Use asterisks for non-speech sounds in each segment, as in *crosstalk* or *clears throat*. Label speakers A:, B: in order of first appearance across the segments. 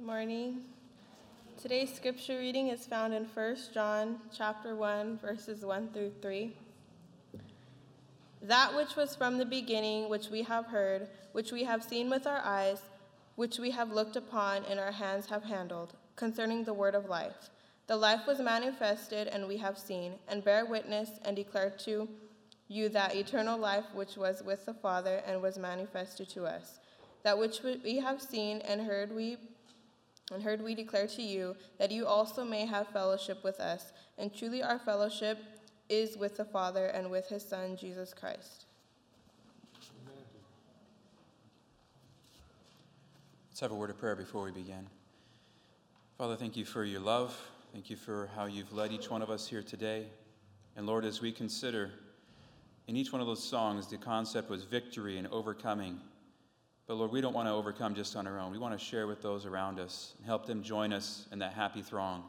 A: morning. Today's scripture reading is found in 1 John chapter 1 verses 1 through 3. That which was from the beginning, which we have heard, which we have seen with our eyes, which we have looked upon and our hands have handled, concerning the word of life. The life was manifested, and we have seen, and bear witness, and declare to you that eternal life which was with the Father and was manifested to us. That which we have seen and heard we and heard we declare to you that you also may have fellowship with us. And truly our fellowship is with the Father and with his Son, Jesus Christ.
B: Let's have a word of prayer before we begin. Father, thank you for your love. Thank you for how you've led each one of us here today. And Lord, as we consider in each one of those songs, the concept was victory and overcoming. But Lord, we don't want to overcome just on our own. We want to share with those around us and help them join us in that happy throng.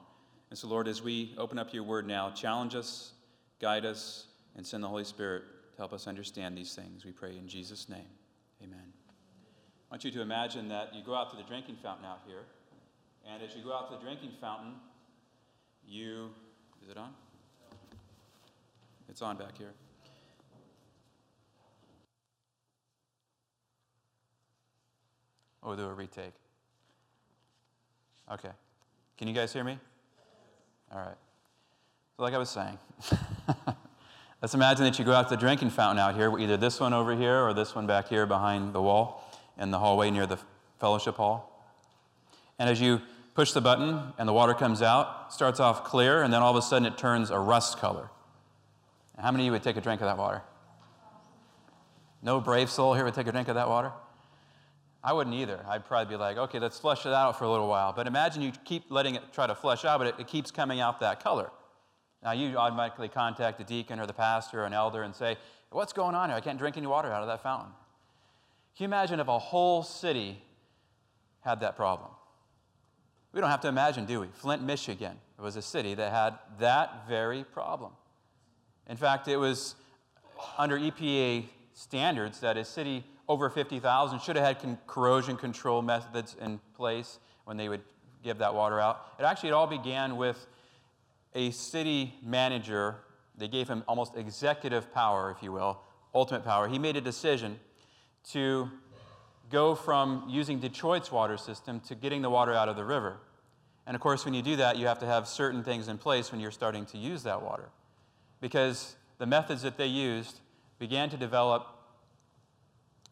B: And so, Lord, as we open up your word now, challenge us, guide us, and send the Holy Spirit to help us understand these things. We pray in Jesus' name. Amen. I want you to imagine that you go out to the drinking fountain out here. And as you go out to the drinking fountain, you. Is it on? It's on back here. Or do a retake? Okay. Can you guys hear me? All right. So, like I was saying, *laughs* let's imagine that you go out to the drinking fountain out here, either this one over here or this one back here behind the wall in the hallway near the fellowship hall. And as you push the button and the water comes out, starts off clear, and then all of a sudden it turns a rust color. How many of you would take a drink of that water? No brave soul here would take a drink of that water? I wouldn't either. I'd probably be like, okay, let's flush it out for a little while. But imagine you keep letting it try to flush out, but it, it keeps coming out that color. Now, you automatically contact the deacon or the pastor or an elder and say, What's going on here? I can't drink any water out of that fountain. Can you imagine if a whole city had that problem? We don't have to imagine, do we? Flint, Michigan was a city that had that very problem. In fact, it was under EPA standards that a city over 50,000 should have had con- corrosion control methods in place when they would give that water out. It actually it all began with a city manager. They gave him almost executive power, if you will, ultimate power. He made a decision to go from using Detroit's water system to getting the water out of the river. And of course, when you do that, you have to have certain things in place when you're starting to use that water. Because the methods that they used began to develop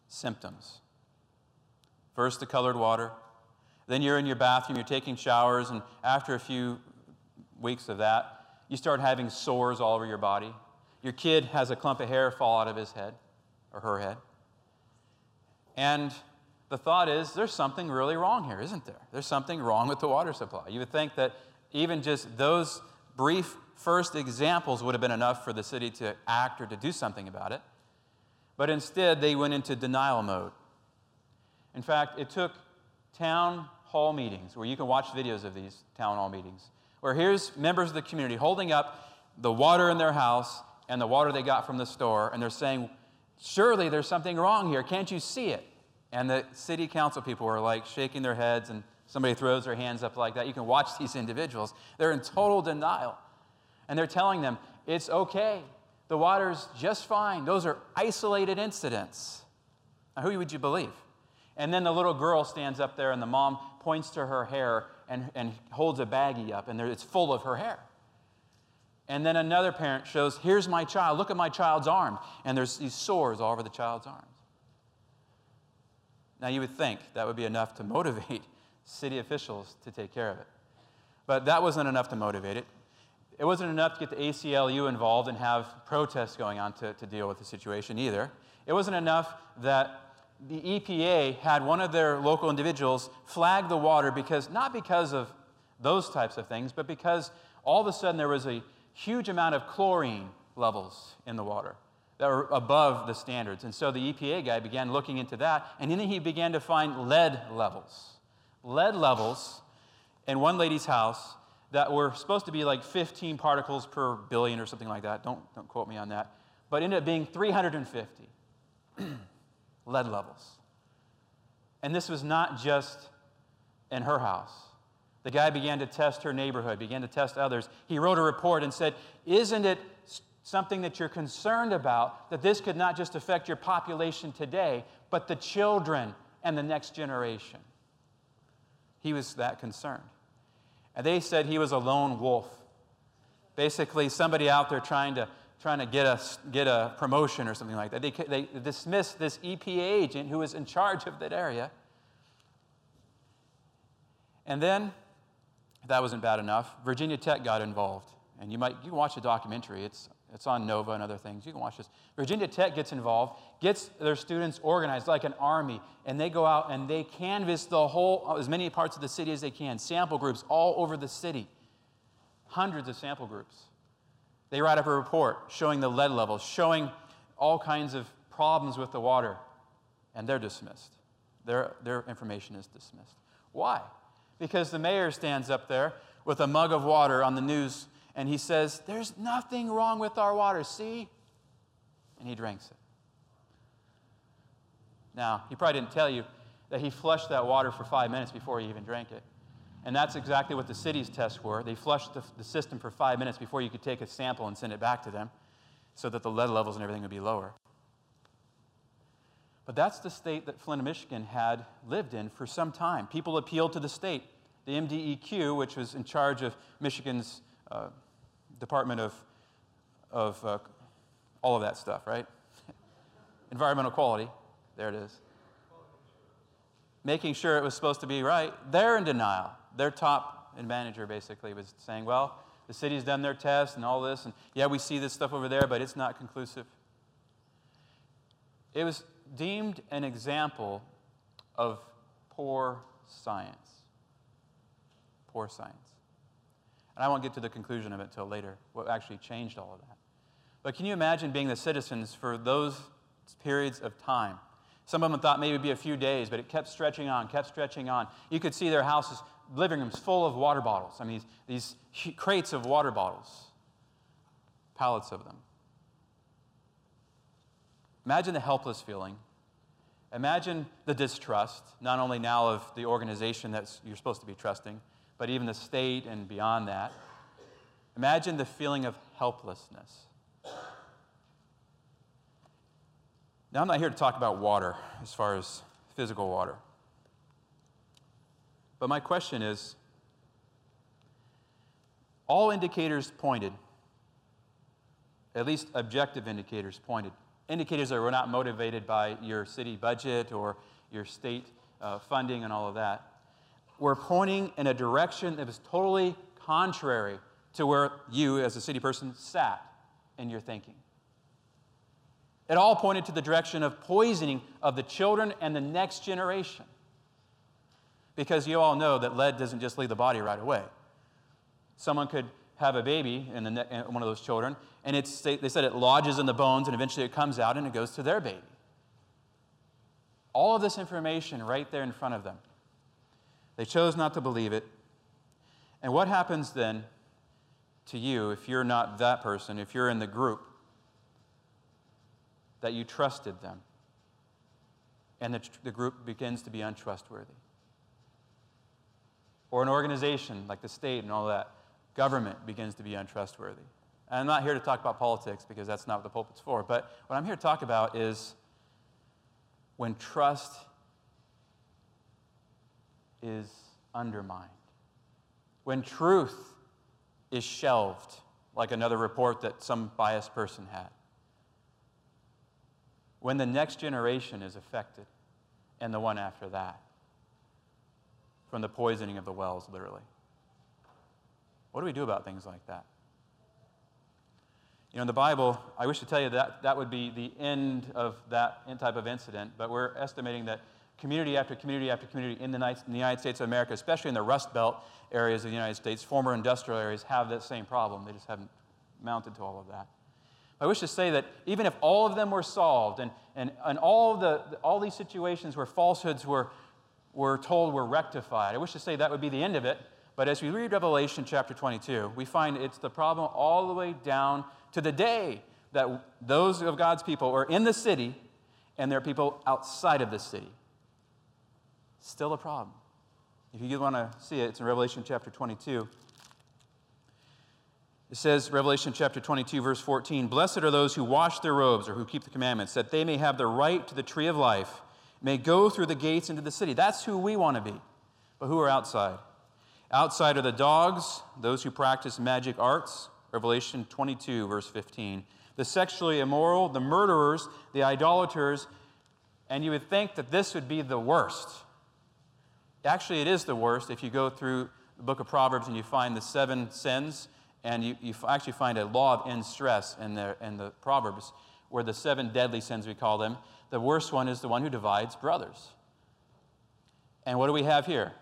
B: symptoms. First, the colored water. Then you're in your bathroom, you're taking showers, and after a few weeks of that, you start having sores all over your body. Your kid has a clump of hair fall out of his head or her head. And the thought is there's something really wrong here, isn't there? There's something wrong with the water supply. You would think that even just those brief first examples would have been enough for the city to act or to do something about it. But instead, they went into denial mode. In fact, it took town hall meetings, where you can watch videos of these town hall meetings, where here's members of the community holding up the water in their house and the water they got from the store, and they're saying, Surely there's something wrong here. Can't you see it? And the city council people are like shaking their heads, and somebody throws their hands up like that. You can watch these individuals. They're in total denial. And they're telling them, It's okay. The water's just fine. Those are isolated incidents. Now, who would you believe? And then the little girl stands up there, and the mom points to her hair and, and holds a baggie up, and there, it's full of her hair. And then another parent shows, Here's my child. Look at my child's arm. And there's these sores all over the child's arms. Now, you would think that would be enough to motivate *laughs* city officials to take care of it. But that wasn't enough to motivate it. It wasn't enough to get the ACLU involved and have protests going on to, to deal with the situation either. It wasn't enough that the EPA had one of their local individuals flag the water because, not because of those types of things, but because all of a sudden there was a huge amount of chlorine levels in the water that were above the standards. And so the EPA guy began looking into that, and then he began to find lead levels. Lead levels in one lady's house that were supposed to be like 15 particles per billion or something like that. Don't, don't quote me on that. But ended up being 350 *clears throat* lead levels. And this was not just in her house. The guy began to test her neighborhood, began to test others. He wrote a report and said, Isn't it something that you're concerned about that this could not just affect your population today, but the children and the next generation? He was that concerned. And they said he was a lone wolf. Basically, somebody out there trying to, trying to get, a, get a promotion or something like that. They, they dismissed this EPA agent who was in charge of that area. And then, that wasn't bad enough, Virginia Tech got involved. And you might you watch the documentary. It's, it's on Nova and other things. You can watch this. Virginia Tech gets involved, gets their students organized like an army, and they go out and they canvass the whole, uh, as many parts of the city as they can, sample groups all over the city, hundreds of sample groups. They write up a report showing the lead levels, showing all kinds of problems with the water, and they're dismissed. Their, their information is dismissed. Why? Because the mayor stands up there with a mug of water on the news and he says, There's nothing wrong with our water, see? And he drinks it. Now, he probably didn't tell you that he flushed that water for five minutes before he even drank it. And that's exactly what the city's tests were. They flushed the, the, system for five minutes before you could take a sample and send it back to them so that the lead levels and everything would be lower. But that's the state that Flint, Michigan had lived in for some time. People appealed to the state. The MDEQ, which was in charge of Michigan's uh, Department of, of uh, all of that stuff, right? Environmental quality, there it is. Making sure it was supposed to be right, they're in denial. Their top manager basically was saying, well, the city's done their test and all this, and yeah, we see this stuff over there, but it's not conclusive. It was deemed an example of poor science. Poor science. And I won't get to the conclusion of it until later, what actually changed all of that. But can you imagine being the citizens for those periods of time? Some of them thought maybe it'd be a few days, but it kept stretching on, kept stretching on. You could see their houses, living rooms full of water bottles. I mean, these, these crates of water bottles, pallets of them. Imagine the helpless feeling. Imagine the distrust, not only now of the organization that you're supposed to be trusting, but even the state and beyond that. Imagine the feeling of helplessness. Now, I'm not here to talk about water as far as physical water. But my question is all indicators pointed, at least objective indicators pointed, indicators that were not motivated by your city budget or your state uh, funding and all of that, were pointing in a direction that was totally contrary to where you, as a city person, sat in your thinking. It all pointed to the direction of poisoning of the children and the next generation. Because you all know that lead doesn't just leave the body right away. Someone could have a baby in, the, in one of those children, and it's, they said it lodges in the bones, and eventually it comes out and it goes to their baby. All of this information right there in front of them. They chose not to believe it. And what happens then to you if you're not that person, if you're in the group that you trusted them and the, the group begins to be untrustworthy? Or an organization like the state and all that, government begins to be untrustworthy. And I'm not here to talk about politics because that's not what the pulpit's for, but what I'm here to talk about is when trust is undermined, when truth is shelved, like another report that some biased person had, when the next generation is affected and the one after that from the poisoning of the wells, literally. What do we do about things like that? You know, in the Bible, I wish to tell you that that would be the end of that type of incident, but we're estimating that community after community after community in the United States of America, especially in the Rust Belt areas of the United States, former industrial areas, have that same problem. They just haven't mounted to all of that. I wish to say that even if all of them were solved and, and, and all, the, all these situations where falsehoods were, were told were rectified, I wish to say that would be the end of it. But as we read Revelation chapter 22, we find it's the problem all the way down to the day that those of God's people are in the city and there are people outside of the city. Still a problem. If you want to see it, it's in Revelation chapter 22. It says, Revelation chapter 22, verse 14 Blessed are those who wash their robes or who keep the commandments, that they may have the right to the tree of life, may go through the gates into the city. That's who we want to be. But who are outside? Outside are the dogs, those who practice magic arts. Revelation 22, verse 15. The sexually immoral, the murderers, the idolaters, and you would think that this would be the worst. Actually, it is the worst if you go through the book of Proverbs and you find the seven sins and you, you actually find a law of end stress in the, in the Proverbs, where the seven deadly sins, we call them, the worst one is the one who divides brothers. And what do we have here?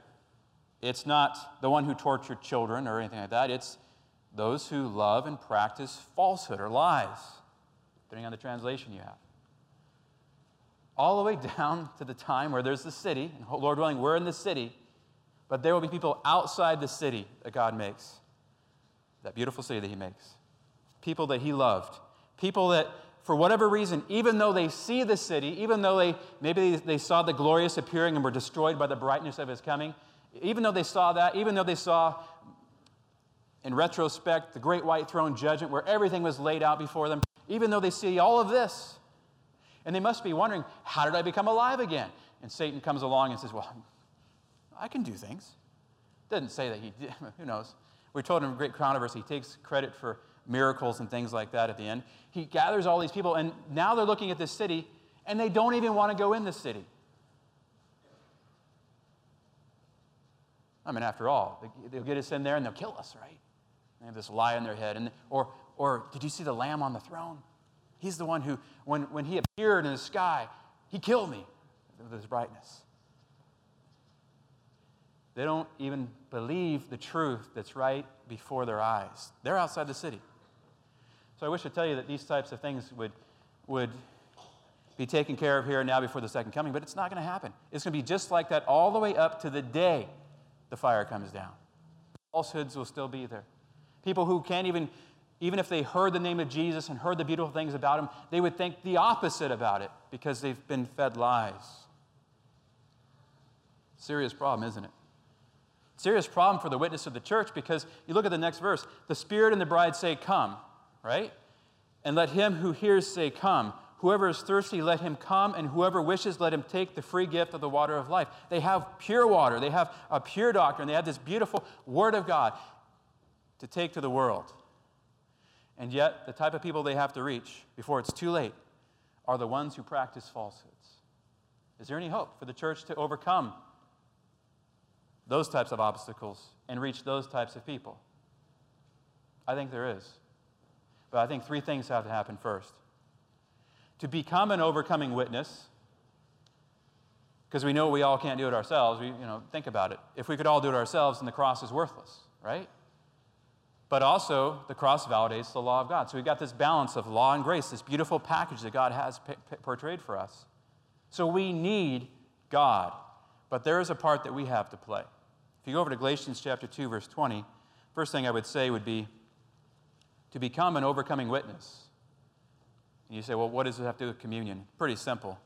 B: It's not the one who tortured children or anything like that. It's those who love and practice falsehood or lies, depending on the translation you have. All the way down to the time where there's the city, and Lord willing, we're in the city, but there will be people outside the city that God makes that beautiful city that he makes. People that he loved. People that, for whatever reason, even though they see the city, even though they maybe they saw the glorious appearing and were destroyed by the brightness of his coming, even though they saw that, even though they saw in retrospect the great white throne judgment where everything was laid out before them, even though they see all of this, and they must be wondering, how did I become alive again? And Satan comes along and says, Well, I can do things. Doesn't say that he did, *laughs* who knows? We're told in Great Controversy, he takes credit for miracles and things like that at the end. He gathers all these people, and now they're looking at this city, and they don't even want to go in the city. I mean, after all, they'll get us in there and they'll kill us, right? They have this lie in their head. And, or, or did you see the lamb on the throne? He's the one who, when, when he appeared in the sky, he killed me with his brightness. They don't even believe the truth that's right before their eyes. They're outside the city. So I wish to tell you that these types of things would, would be taken care of here and now before the second coming, but it's not going to happen. It's going to be just like that all the way up to the day the fire comes down. Falsehoods will still be there. People who can't even, even if they heard the name of Jesus and heard the beautiful things about him, they would think the opposite about it because they've been fed lies. Serious problem, isn't it? Serious problem for the witness of the church because you look at the next verse. The Spirit and the bride say, Come, right? And let him who hears say, Come. Whoever is thirsty, let him come, and whoever wishes, let him take the free gift of the water of life. They have pure water, they have a pure doctrine, they have this beautiful Word of God to take to the world. And yet, the type of people they have to reach before it's too late are the ones who practice falsehoods. Is there any hope for the church to overcome those types of obstacles and reach those types of people? I think there is. But I think three things have to happen first. To become an overcoming witness, because we know we all can't do it ourselves. We, you know, think about it. If we could all do it ourselves, then the cross is worthless, right? But also, the cross validates the law of God. So we've got this balance of law and grace, this beautiful package that God has p- p- portrayed for us. So we need God, but there is a part that we have to play. If you go over to Galatians chapter 2, verse 20, first thing I would say would be to become an overcoming witness. And you say, well, what does it have to do with communion? Pretty simple.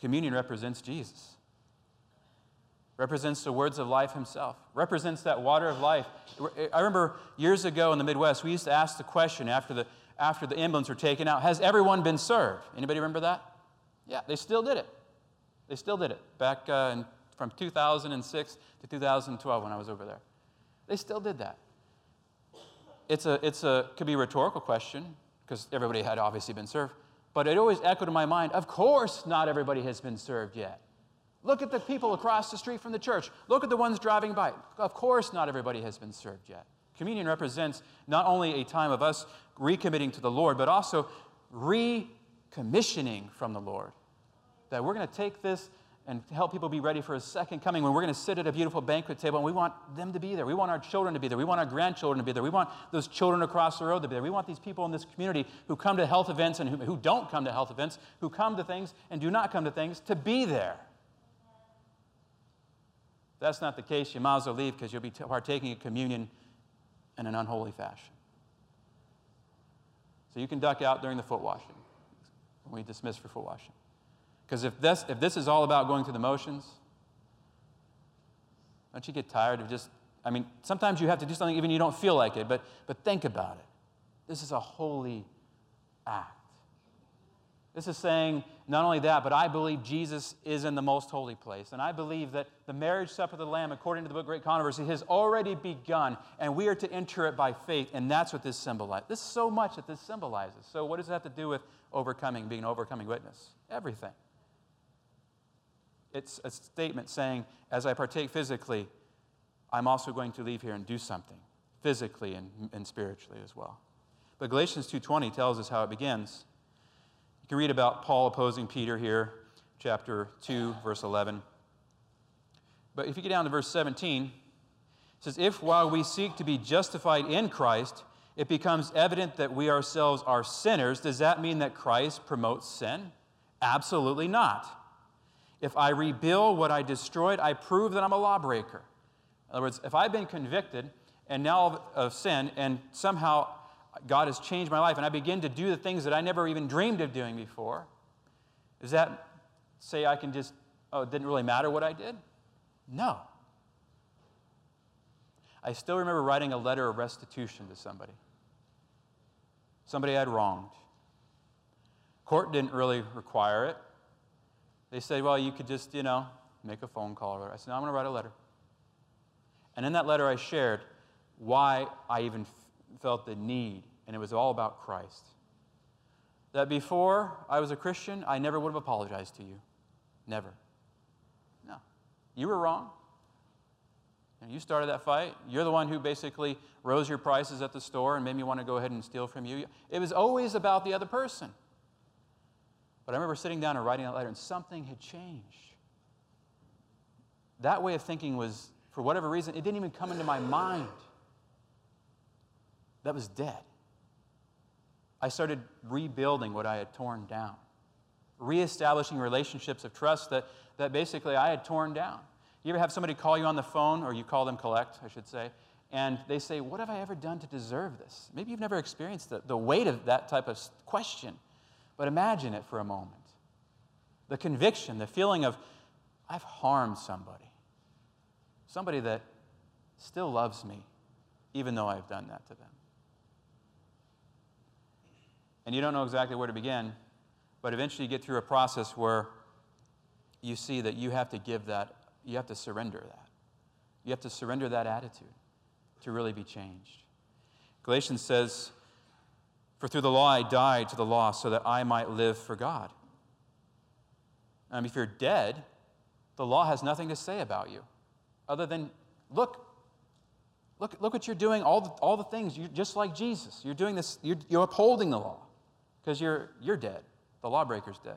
B: Communion represents Jesus, represents the words of life himself, represents that water of life. I remember years ago in the Midwest, we used to ask the question after the, after the emblems were taken out, has everyone been served? Anybody remember that? Yeah, they still did it. They still did it back uh, in, from 2006 to 2012 when I was over there. They still did that. It's a, it's a could be a rhetorical question because everybody had obviously been served, but it always echoed in my mind. Of course, not everybody has been served yet. Look at the people across the street from the church. Look at the ones driving by. Of course, not everybody has been served yet. Communion represents not only a time of us recommitting to the Lord, but also recommissioning from the Lord that we're going to take this and help people be ready for his second coming when we're going to sit at a beautiful banquet table and we want them to be there. We want our children to be there. We want our grandchildren to be there. We want those children across the road to be there. We want these people in this community who come to health events and who don't come to health events, who come to things and do not come to things, to be there. If that's not the case, you might as well leave because you'll be partaking of communion in an unholy fashion. So you can duck out during the foot washing when we dismiss for foot washing. Because if this, if this is all about going through the motions, don't you get tired of just, I mean, sometimes you have to do something even you don't feel like it, but, but think about it. This is a holy act. This is saying not only that, but I believe Jesus is in the most holy place. And I believe that the marriage supper of the Lamb, according to the book Great Controversy, has already begun, and we are to enter it by faith. And that's what this symbolizes. This is so much that this symbolizes. So, what does it have to do with overcoming, being an overcoming witness? Everything. It's a statement saying, as I partake physically, I'm also going to leave here and do something physically and, and spiritually as well. But Galatians 2:20 tells us how it begins can read about Paul opposing Peter here, chapter 2, verse 11. But if you get down to verse 17, it says, If while we seek to be justified in Christ, it becomes evident that we ourselves are sinners, does that mean that Christ promotes sin? Absolutely not. If I rebuild what I destroyed, I prove that I'm a lawbreaker. In other words, if I've been convicted and now of sin, and somehow God has changed my life and I begin to do the things that I never even dreamed of doing before, does that say I can just, oh, it didn't really matter what I did? No. I still remember writing a letter of restitution to somebody. Somebody I had wronged. Court didn't really require it. They said, well, you could just, you know, make a phone call. I said, no, I'm going to write a letter. And in that letter, I shared why I even felt the need, and it was all about Christ. That before I was a Christian, I never would have apologized to you. Never. No. You were wrong. You started that fight. You're the one who basically rose your prices at the store and made me want to go ahead and steal from you. It was always about the other person. But I remember sitting down and writing that letter, and something had changed. That way of thinking was, for whatever reason, it didn't even come into my mind that was dead. I started rebuilding what I had torn down, reestablishing relationships of trust that, that basically I had torn down. You ever have somebody call you on the phone, or you call them collect, I should say, and they say, What have I ever done to deserve this? Maybe you've never experienced the, the weight of that type of question, but imagine it for a moment. The conviction, the feeling of, I've harmed somebody, somebody that still loves me, even though I've done that to them and you don't know exactly where to begin, but eventually you get through a process where you see that you have to give that, you have to surrender that. You have to surrender that attitude to really be changed. Galatians says, For through the law I died to the law so that I might live for God. If you're dead, the law has nothing to say about you other than, look, look, look what you're doing, all the, all the things, you're just like Jesus. You're doing this, you're, you're upholding the law because you're, you're dead. The lawbreaker's dead.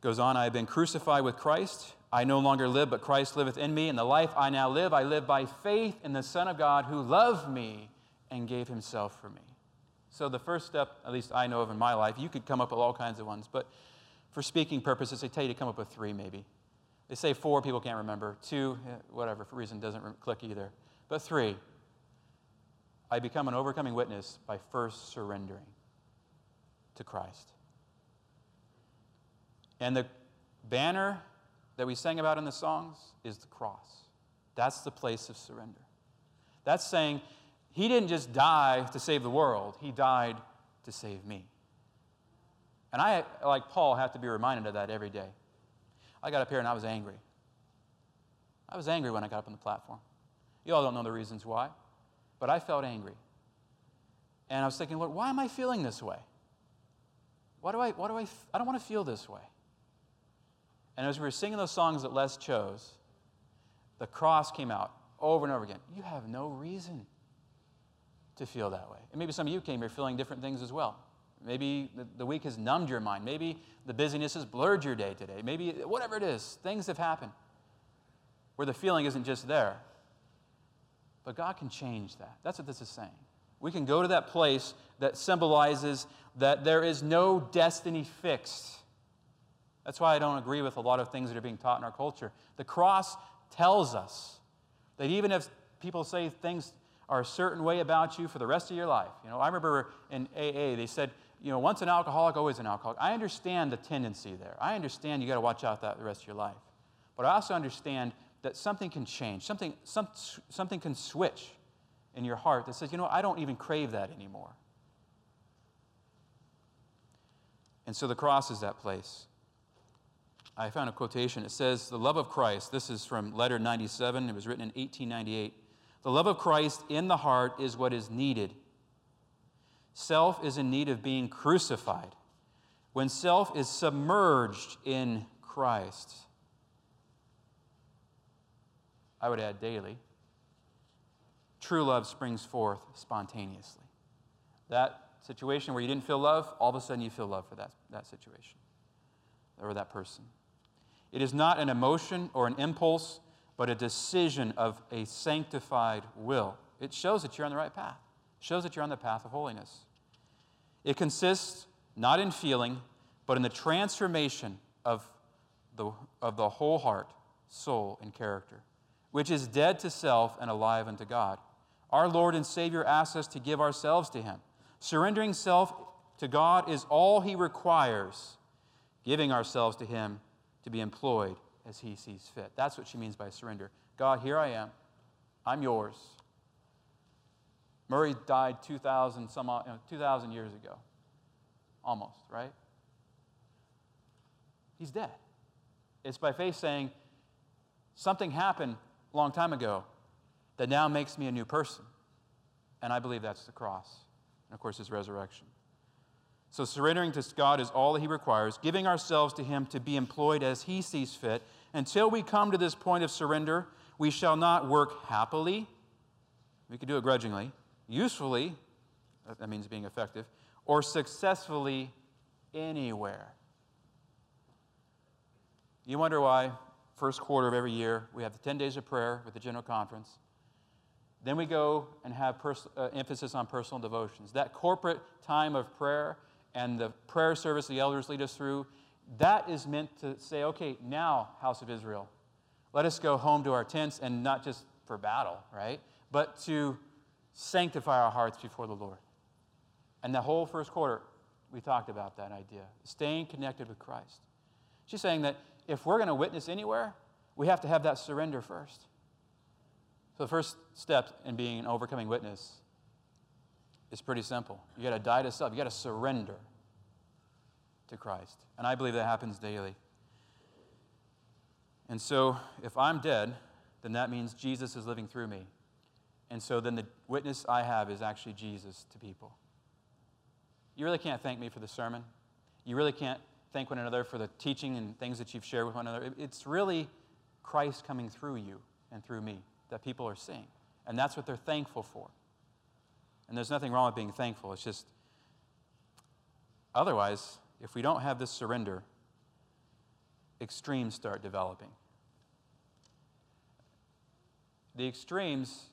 B: Goes on, I have been crucified with Christ. I no longer live, but Christ liveth in me. And the life I now live, I live by faith in the Son of God who loved me and gave himself for me. So, the first step, at least I know of in my life, you could come up with all kinds of ones, but for speaking purposes, they tell you to come up with three maybe. They say four, people can't remember. Two, eh, whatever, for reason doesn't click either. But three, I become an overcoming witness by first surrendering to Christ. And the banner that we sang about in the songs is the cross. That's the place of surrender. That's saying he didn't just die to save the world, he died to save me. And I, like Paul, have to be reminded of that every day. I got up here and I was angry. I was angry when I got up on the platform. You all don't know the reasons why. But I felt angry. And I was thinking, Lord, why am I feeling this way? Why do I, why do I, I don't want to feel this way. And as we were singing those songs that Les chose, the cross came out over and over again. You have no reason to feel that way. And maybe some of you came here feeling different things as well. Maybe the, the week has numbed your mind. Maybe the busyness has blurred your day today. Maybe whatever it is, things have happened where the feeling isn't just there. But God can change that. That's what this is saying. We can go to that place that symbolizes that there is no destiny fixed. That's why I don't agree with a lot of things that are being taught in our culture. The cross tells us that even if people say things are a certain way about you for the rest of your life, you know, I remember in AA, they said, you know, once an alcoholic, always an alcoholic. I understand the tendency there. I understand you got to watch out that the rest of your life. But I also understand that something can change, something, some, something can switch in your heart that says, you know, I don't even crave that anymore. And so the cross is that place. I found a quotation. It says, The love of Christ, this is from letter 97, it was written in 1898. The love of Christ in the heart is what is needed. Self is in need of being crucified. When self is submerged in Christ, I would add daily, true love springs forth spontaneously. That situation where you didn't feel love, all of a sudden you feel love for that, that situation or that person. It is not an emotion or an impulse, but a decision of a sanctified will. It shows that you're on the right path, it shows that you're on the path of holiness. It consists not in feeling, but in the transformation of the, of the whole heart, soul, and character which is dead to self and alive unto God. Our Lord and Savior asks us to give ourselves to Him. Surrendering self to God is all He requires, giving ourselves to Him to be employed as He sees fit. That's what she means by surrender. God, here I am. I'm yours. Murray died 2,000 some, 2,000 years ago. Almost, right? He's dead. It's by faith saying, something happened a long time ago that now makes me a new person. And I believe that's the cross. And of course, his resurrection. So, surrendering to God is all that He requires, giving ourselves to Him to be employed as He sees fit. Until we come to this point of surrender, we shall not work happily. We could do it grudgingly, usefully, that means being effective, or successfully anywhere. You wonder why first quarter of every year, we have the 10 days of prayer with the General Conference. Then we go and have pers- uh, emphasis on personal devotions. That corporate time of prayer and the prayer service the elders lead us through, that is meant to say, okay, now, House of Israel, let us go home to our tents and not just for battle, right? But to sanctify our hearts before the Lord. And the whole first quarter, we talked about that idea staying connected with Christ. She's saying that if we're going to witness anywhere, we have to have that surrender first. So the first step in being an overcoming witness is pretty simple. You got to die to self. You got to surrender to Christ. And I believe that happens daily. And so if I'm dead, then that means Jesus is living through me. And so then the witness I have is actually Jesus to people. You really can't thank me for the sermon. You really can't thank one another for the teaching and things that you've shared with one another. It's really Christ coming through you and through me that people are seeing. And that's what they're thankful for. And there's nothing wrong with being thankful. It's just, otherwise, if we don't have this surrender, extremes start developing. The extremes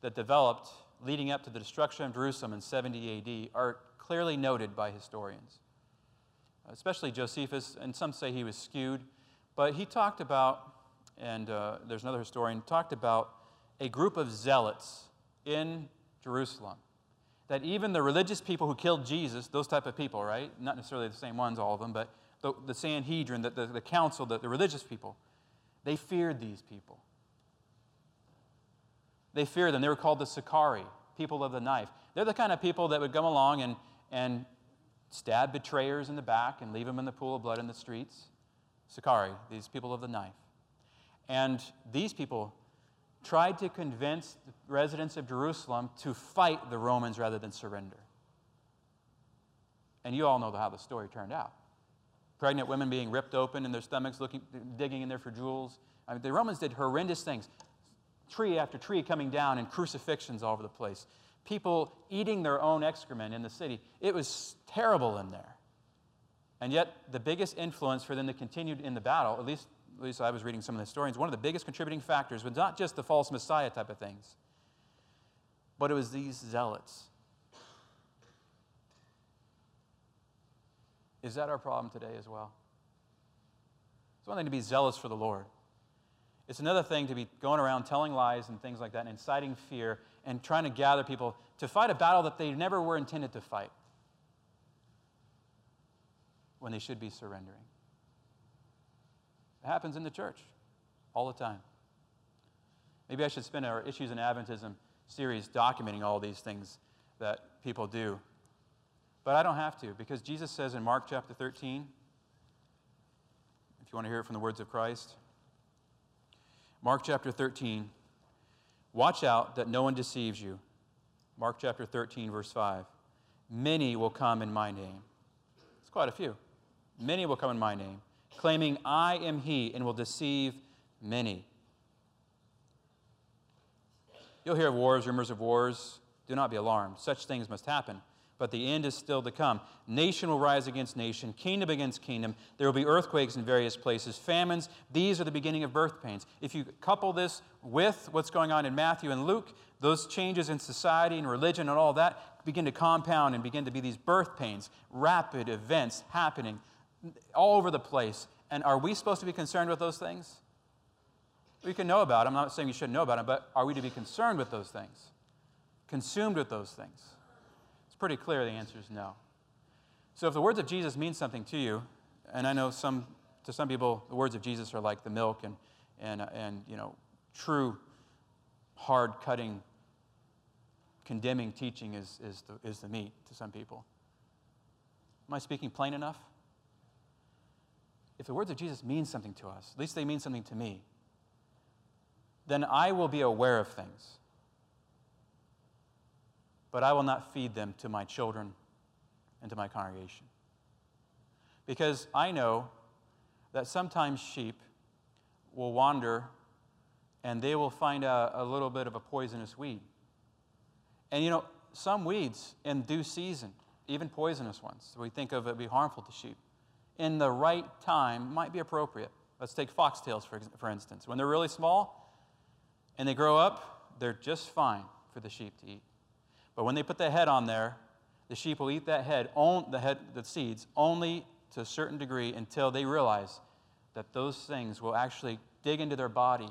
B: that developed leading up to the destruction of Jerusalem in 70 AD are clearly noted by historians especially Josephus, and some say he was skewed, but he talked about, and uh, there's another historian, talked about a group of zealots in Jerusalem. That even the religious people who killed Jesus, those type of people, right? Not necessarily the same ones, all of them, but the, the Sanhedrin, the, the, the council, the, the religious people, they feared these people. They feared them. They were called the Sicarii, people of the knife. They're the kind of people that would come along and, and stab betrayers in the back and leave them in the pool of blood in the streets. Sicarii, these people of the knife. And these people tried to convince the residents of Jerusalem to fight the Romans rather than surrender. And you all know how the story turned out. Pregnant women being ripped open and their stomachs looking, digging in there for jewels. I mean, the Romans did horrendous things. Tree after tree coming down and crucifixions all over the place people eating their own excrement in the city. It was terrible in there. And yet, the biggest influence for them to continue in the battle, at least, at least I was reading some of the historians, one of the biggest contributing factors was not just the false Messiah type of things, but it was these zealots. Is that our problem today as well? It's one thing to be zealous for the Lord. It's another thing to be going around telling lies and things like that and inciting fear and trying to gather people to fight a battle that they never were intended to fight. when they should be surrendering. It happens in the church all the time. Maybe I should spend our Issues in Adventism series documenting all these things that people do. But I don't have to because Jesus says in Mark chapter 13, if you want to hear it from the words of Christ, Mark chapter 13, watch out that no one deceives you. Mark chapter 13, verse 5. Many will come in my name. It's quite a few. Many will come in my name, claiming I am he, and will deceive many. You'll hear of wars, rumors of wars. Do not be alarmed. Such things must happen but the end is still to come. Nation will rise against nation, kingdom against kingdom. There will be earthquakes in various places, famines. These are the beginning of birth pains. If you couple this with what's going on in Matthew and Luke, those changes in society and religion and all that begin to compound and begin to be these birth pains, rapid events happening all over the place. And are we supposed to be concerned with those things? We can know about them. I'm not saying you shouldn't know about them, but are we to be concerned with those things? Consumed with those things? Pretty clear the answer is no. So if the words of Jesus mean something to you, and I know some, to some people, the words of Jesus are like the milk and, and, and you know, true, hard cutting, condemning teaching is, is, the, is the meat to some people. Am I speaking plain enough? If the words of Jesus mean something to us, at least they mean something to me, then I will be aware of things but I will not feed them to my children and to my congregation. Because I know that sometimes sheep will wander and they will find a, a, little bit of a poisonous weed. And you know, some weeds in due season, even poisonous ones, we think of it be harmful to sheep, in the right time might be appropriate. Let's take foxtails, for, for instance. When they're really small and they grow up, they're just fine for the sheep to eat. But when they put the head on there, the sheep will eat that head, on, the head, the seeds, only to a certain degree until they realize that those things will actually dig into their body,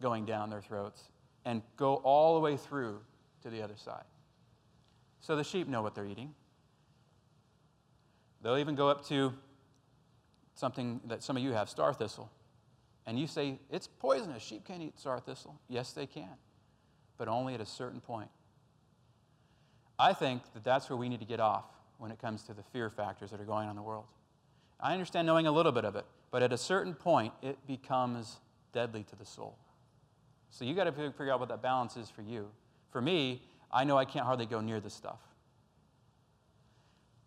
B: going down their throats, and go all the way through to the other side. So the sheep know what they're eating. They'll even go up to something that some of you have, star thistle. And you say, it's poisonous. Sheep can't eat star thistle. Yes, they can, but only at a certain point. I think that that's where we need to get off when it comes to the fear factors that are going on in the world. I understand knowing a little bit of it, but at a certain point, it becomes deadly to the soul. So you got to figure out what that balance is for you. For me, I know I can't hardly go near this stuff.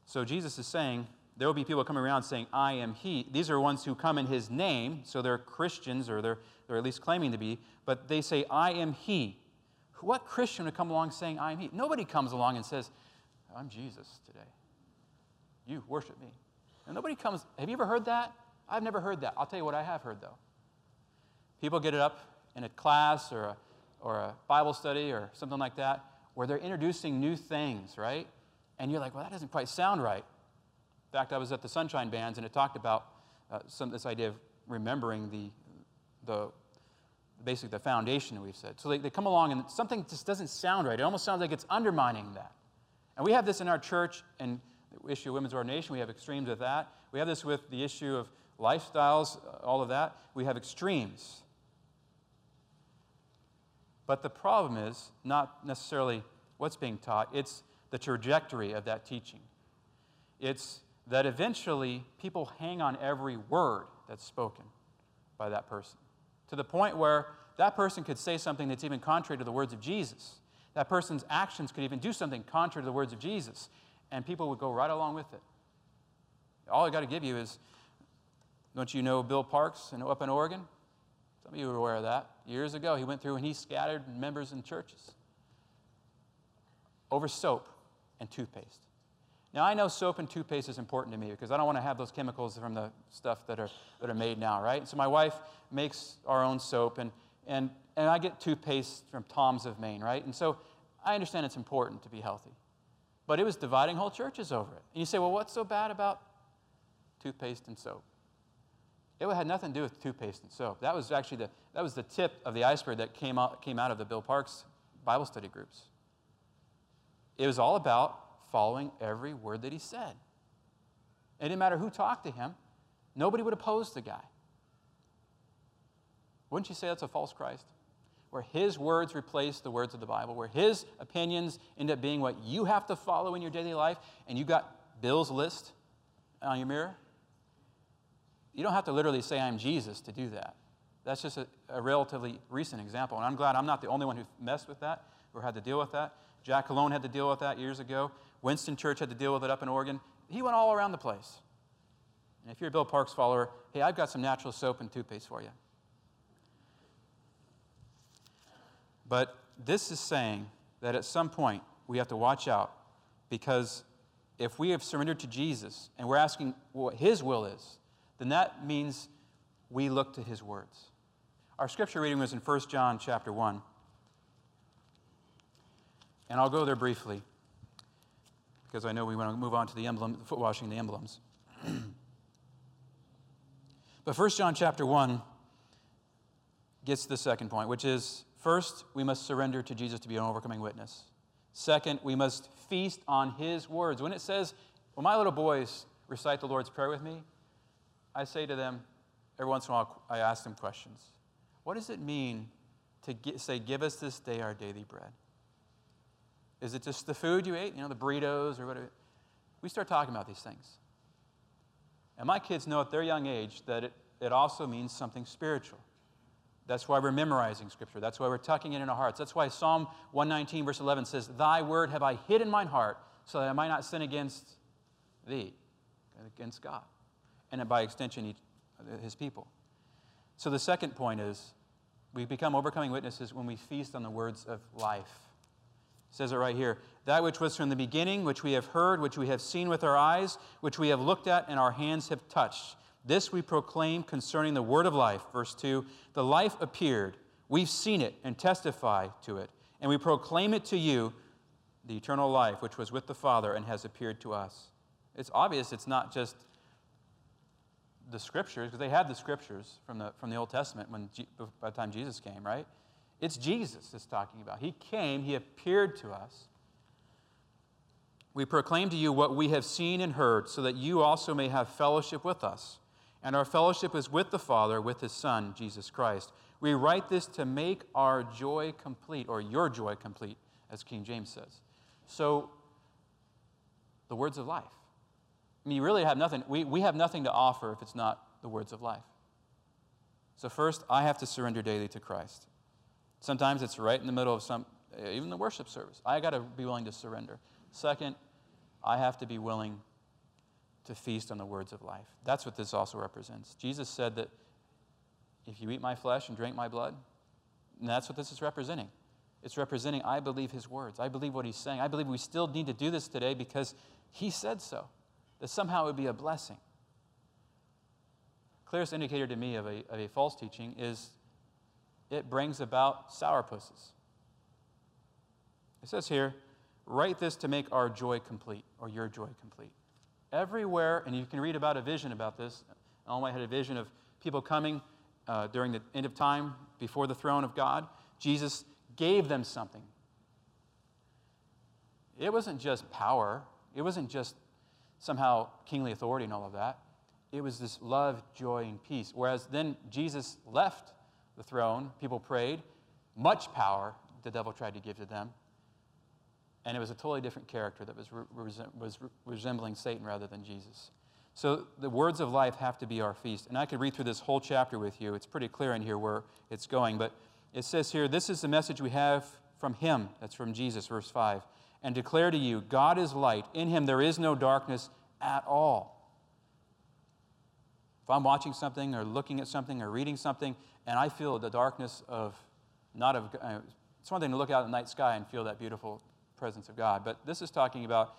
B: So Jesus is saying, there will be people coming around saying, I am He. These are ones who come in His name, so they're Christians, or they're, they're at least claiming to be, but they say, I am He. What Christian would come along saying, I'm He? Nobody comes along and says, I'm Jesus today. You worship me. And nobody comes, have you ever heard that? I've never heard that. I'll tell you what I have heard, though. People get it up in a class or a, or a Bible study or something like that where they're introducing new things, right? And you're like, well, that doesn't quite sound right. In fact, I was at the Sunshine Bands and it talked about uh, some, this idea of remembering the, the basically the foundation we've said. So they, they come along and something just doesn't sound right. It almost sounds like it's undermining that. And we have this in our church and the issue of women's ordination. We have extremes of that. We have this with the issue of lifestyles, uh, all of that. We have extremes. But the problem is not necessarily what's being taught, it's the trajectory of that teaching. It's that eventually people hang on every word that's spoken by that person to the point where that person could say something that's even contrary to the words of Jesus. That person's actions could even do something contrary to the words of Jesus, and people would go right along with it. All I got to give you is don't you know Bill Parks and up in Oregon? Some of you are aware of that. Years ago, he went through and he scattered members in churches over soap and toothpaste. Now, I know soap and toothpaste is important to me because I don't want to have those chemicals from the stuff that are, that are made now, right? So, my wife makes our own soap, and, and, and I get toothpaste from Tom's of Maine, right? And so, I understand it's important to be healthy. But it was dividing whole churches over it. And you say, well, what's so bad about toothpaste and soap? It had nothing to do with toothpaste and soap. That was actually the, that was the tip of the iceberg that came out, came out of the Bill Parks Bible study groups. It was all about following every word that he said. It didn't matter who talked to him, nobody would oppose the guy. Wouldn't you say that's a false Christ? Where his words replace the words of the Bible, where his opinions end up being what you have to follow in your daily life, and you got Bill's list on your mirror? You don't have to literally say, I'm Jesus to do that. That's just a, a, relatively recent example. And I'm glad I'm not the only one who messed with that or had to deal with that. Jack Calone had to deal with that years ago. Winston Church had to deal with it up in Oregon. He went all around the place. And if you're a Bill Parks follower, hey, I've got some natural soap and toothpaste for you. But this is saying that at some point we have to watch out because if we have surrendered to Jesus and we're asking what His will is, then that means we look to His words. Our scripture reading was in 1 John chapter 1. And I'll go there briefly because I know we want to move on to the emblem, foot washing, the emblems. *clears throat* but 1 John chapter 1 gets to the second point, which is first, we must surrender to Jesus to be an overcoming witness. Second, we must feast on his words. When it says, when my little boys recite the Lord's Prayer with me, I say to them, every once in a while, I ask them questions. What does it mean to get, say, Give us this day our daily bread? Is it just the food you ate, you know, the burritos or whatever? We start talking about these things. And my kids know at their young age that it, it also means something spiritual. That's why we're memorizing Scripture. That's why we're tucking it in our hearts. That's why Psalm 119, verse 11 says, Thy word have I hid in mine heart so that I might not sin against thee, against God, and by extension, his people. So the second point is we become overcoming witnesses when we feast on the words of life. Says it right here. That which was from the beginning, which we have heard, which we have seen with our eyes, which we have looked at, and our hands have touched. This we proclaim concerning the word of life. Verse 2 The life appeared. We've seen it and testify to it. And we proclaim it to you, the eternal life, which was with the Father and has appeared to us. It's obvious it's not just the scriptures, because they had the scriptures from the, from the Old Testament when, by the time Jesus came, right? It's Jesus that's talking about. He came, He appeared to us. We proclaim to you what we have seen and heard, so that you also may have fellowship with us. And our fellowship is with the Father, with His Son, Jesus Christ. We write this to make our joy complete, or your joy complete, as King James says. So, the words of life. I mean, you really have nothing. We, we have nothing to offer if it's not the words of life. So, first, I have to surrender daily to Christ. Sometimes it's right in the middle of some, eh, even the worship service. I got to be willing to surrender. Second, I have to be willing to feast on the words of life. That's what this also represents. Jesus said that if you eat my flesh and drink my blood, and that's what this is representing. It's representing, I believe his words. I believe what he's saying. I believe we still need to do this today because he said so, that somehow it would be a blessing. Clearest indicator to me of a, of a false teaching is it brings about sourpusses. It says here, write this to make our joy complete, or your joy complete. Everywhere, and you can read about a vision about this. White had a vision of people coming uh, during the end of time before the throne of God. Jesus gave them something. It wasn't just power, it wasn't just somehow kingly authority and all of that. It was this love, joy, and peace. Whereas then Jesus left the throne, people prayed. Much power the devil tried to give to them. And it was a totally different character that was, was re- resembling Satan rather than Jesus. So the words of life have to be our feast. And I could read through this whole chapter with you. It's pretty clear in here where it's going. But it says here, this is the message we have from him. That's from Jesus, verse 5. And declare to you, God is light. In him there is no darkness at all. If I'm watching something or looking at something or reading something and I feel the darkness of not of, uh, it's one thing to look out in the night sky and feel that beautiful presence of God, but this is talking about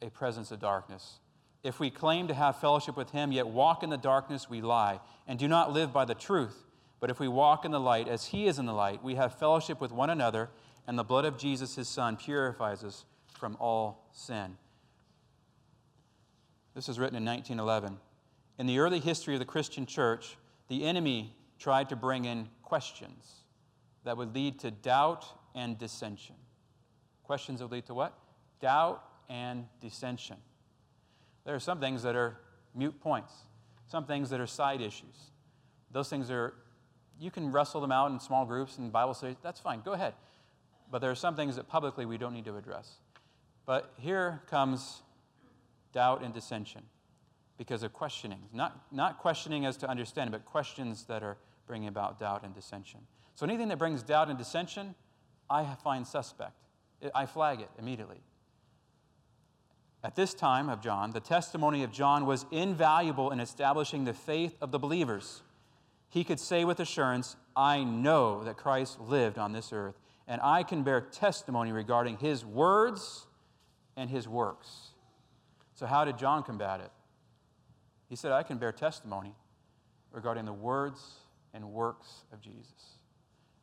B: a presence of darkness. If we claim to have fellowship with Him, yet walk in the darkness, we lie and do not live by the truth. But if we walk in the light as He is in the light, we have fellowship with one another, and the blood of Jesus, His Son, purifies us from all sin. This was written in 1911. In the early history of the Christian church, the enemy tried to bring in questions that would lead to doubt and dissension. Questions that lead to what? Doubt and dissension. There are some things that are mute points, some things that are side issues. Those things are, you can wrestle them out in small groups and Bible studies. That's fine, go ahead. But there are some things that publicly we don't need to address. But here comes doubt and dissension because of questioning. Not, not questioning as to understand, but questions that are bringing about doubt and dissension. So anything that brings doubt and dissension, I find suspect. I flag it immediately. At this time of John, the testimony of John was invaluable in establishing the faith of the believers. He could say with assurance, I know that Christ lived on this earth, and I can bear testimony regarding his words and his works. So, how did John combat it? He said, I can bear testimony regarding the words and works of Jesus.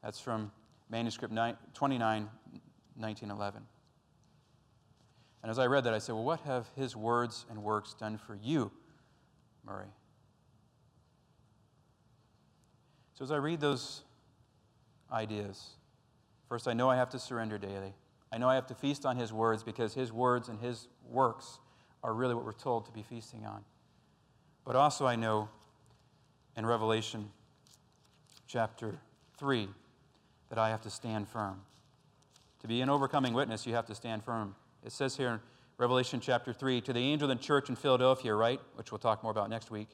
B: That's from manuscript 29, 1911. And as I read that, I said, Well, what have his words and works done for you, Murray? So as I read those ideas, first, I know I have to surrender daily. I know I have to feast on his words because his words and his works are really what we're told to be feasting on. But also, I know in Revelation chapter 3 that I have to stand firm. To be an overcoming witness, you have to stand firm. It says here in Revelation chapter 3 to the angel of the church in Philadelphia, right, which we'll talk more about next week.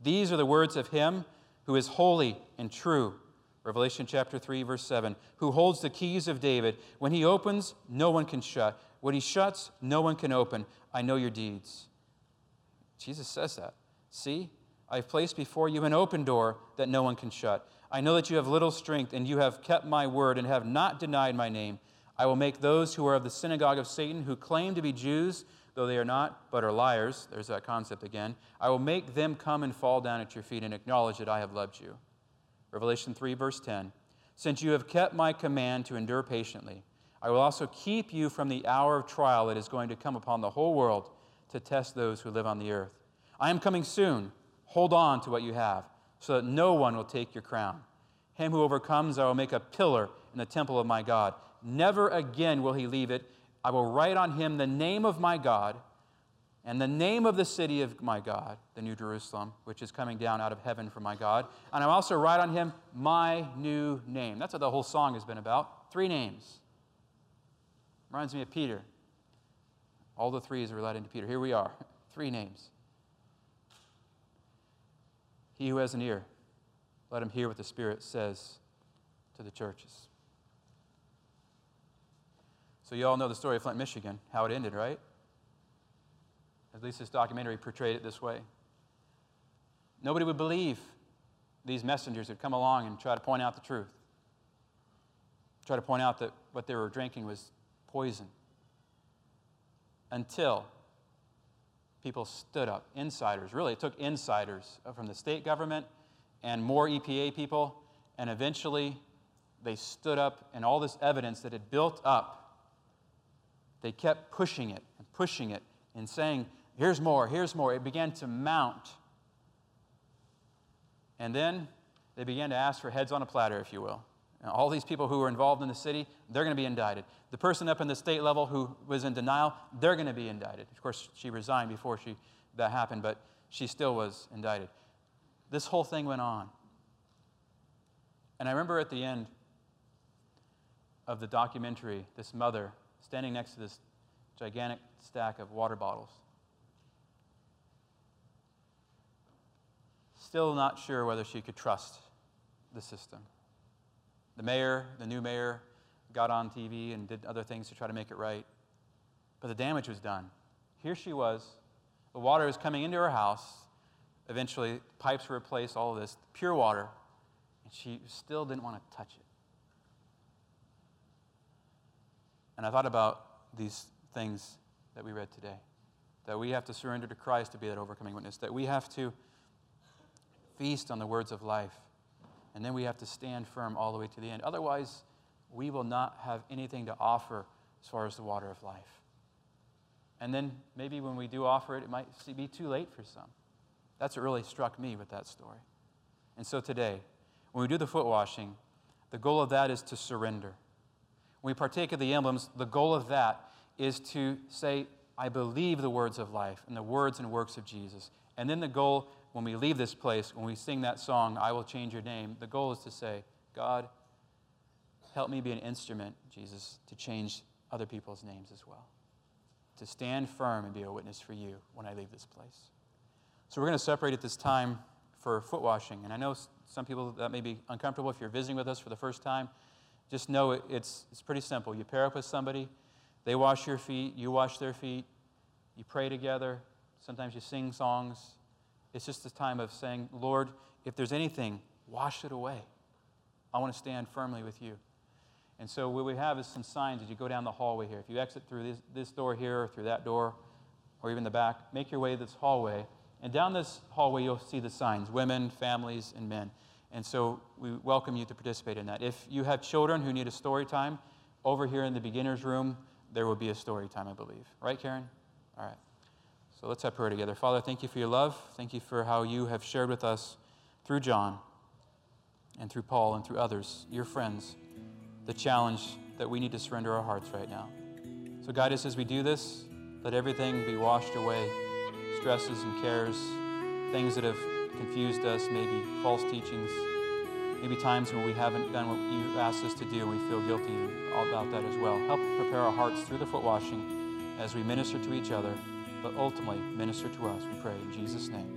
B: These are the words of him who is holy and true. Revelation chapter 3, verse 7, who holds the keys of David. When he opens, no one can shut. When he shuts, no one can open. I know your deeds. Jesus says that. See, I've placed before you an open door that no one can shut. I know that you have little strength, and you have kept my word and have not denied my name. I will make those who are of the synagogue of Satan, who claim to be Jews, though they are not, but are liars, there's that concept again, I will make them come and fall down at your feet and acknowledge that I have loved you. Revelation 3, verse 10. Since you have kept my command to endure patiently, I will also keep you from the hour of trial that is going to come upon the whole world to test those who live on the earth. I am coming soon. Hold on to what you have, so that no one will take your crown. Him who overcomes, I will make a pillar in the temple of my God. Never again will he leave it. I will write on him the name of my God and the name of the city of my God, the New Jerusalem, which is coming down out of heaven from my God. And I'll also write on him my new name. That's what the whole song has been about. Three names. Reminds me of Peter. All the threes are related to Peter. Here we are. *laughs* Three names. He who has an ear, let him hear what the Spirit says to the churches. So, you all know the story of Flint, Michigan, how it ended, right? At least this documentary portrayed it this way. Nobody would believe these messengers would come along and try to point out the truth, try to point out that what they were drinking was poison. Until people stood up, insiders. Really, it took insiders uh, from the state government and more EPA people, and eventually they stood up, and all this evidence that had built up they kept pushing it and pushing it and saying, here's more, here's more. It began to mount. And then they began to ask for heads on a platter, if you will. And all these people who were involved in the city, they're going to be indicted. The person up in the state level who was in denial, they're going to be indicted. Of course, she resigned before she, that happened, but she still was indicted. This whole thing went on. And I remember at the end of the documentary, this mother standing next to this gigantic stack of water bottles. Still not sure whether she could trust the system. The mayor, the new mayor, got on TV and did other things to try to make it right. But the damage was done. Here she was. The water was coming into her house. Eventually, pipes were replaced, all of this, pure water. And she still didn't want to touch it. And I thought about these things that we read today that we have to surrender to Christ to be that overcoming witness, that we have to feast on the words of life, and then we have to stand firm all the way to the end. Otherwise, we will not have anything to offer as far as the water of life. And then maybe when we do offer it, it might be too late for some. That's what really struck me with that story. And so today, when we do the foot washing, the goal of that is to surrender. When we partake of the emblems, the goal of that is to say, I believe the words of life and the words and works of Jesus. And then the goal, when we leave this place, when we sing that song, I will change your name, the goal is to say, God, help me be an instrument, Jesus, to change other people's names as well. To stand firm and be a witness for you when I leave this place. So we're going to separate at this time for foot washing. And I know some people that may be uncomfortable if you're visiting with us for the first time. Just know it's, it's pretty simple. You pair up with somebody, they wash your feet, you wash their feet, you pray together. Sometimes you sing songs. It's just a time of saying, Lord, if there's anything, wash it away. I want to stand firmly with you. And so, what we have is some signs as you go down the hallway here. If you exit through this, this door here, or through that door, or even the back, make your way this hallway. And down this hallway, you'll see the signs women, families, and men. And so, we welcome you to participate in that. If you have children who need a story time, over here in the beginner's room, there will be a story time, I believe. Right, Karen? All right. So let's have prayer together. Father, thank you for your love. Thank you for how you have shared with us through John and through Paul and through others, your friends, the challenge that we need to surrender our hearts right now. So guide us as we do this. Let everything be washed away stresses and cares, things that have confused us, maybe false teachings, maybe times when we haven't done what you asked us to do and we feel guilty about that as well. Help prepare our hearts through the foot washing as we minister to each other, but ultimately minister to us, we pray in Jesus' name.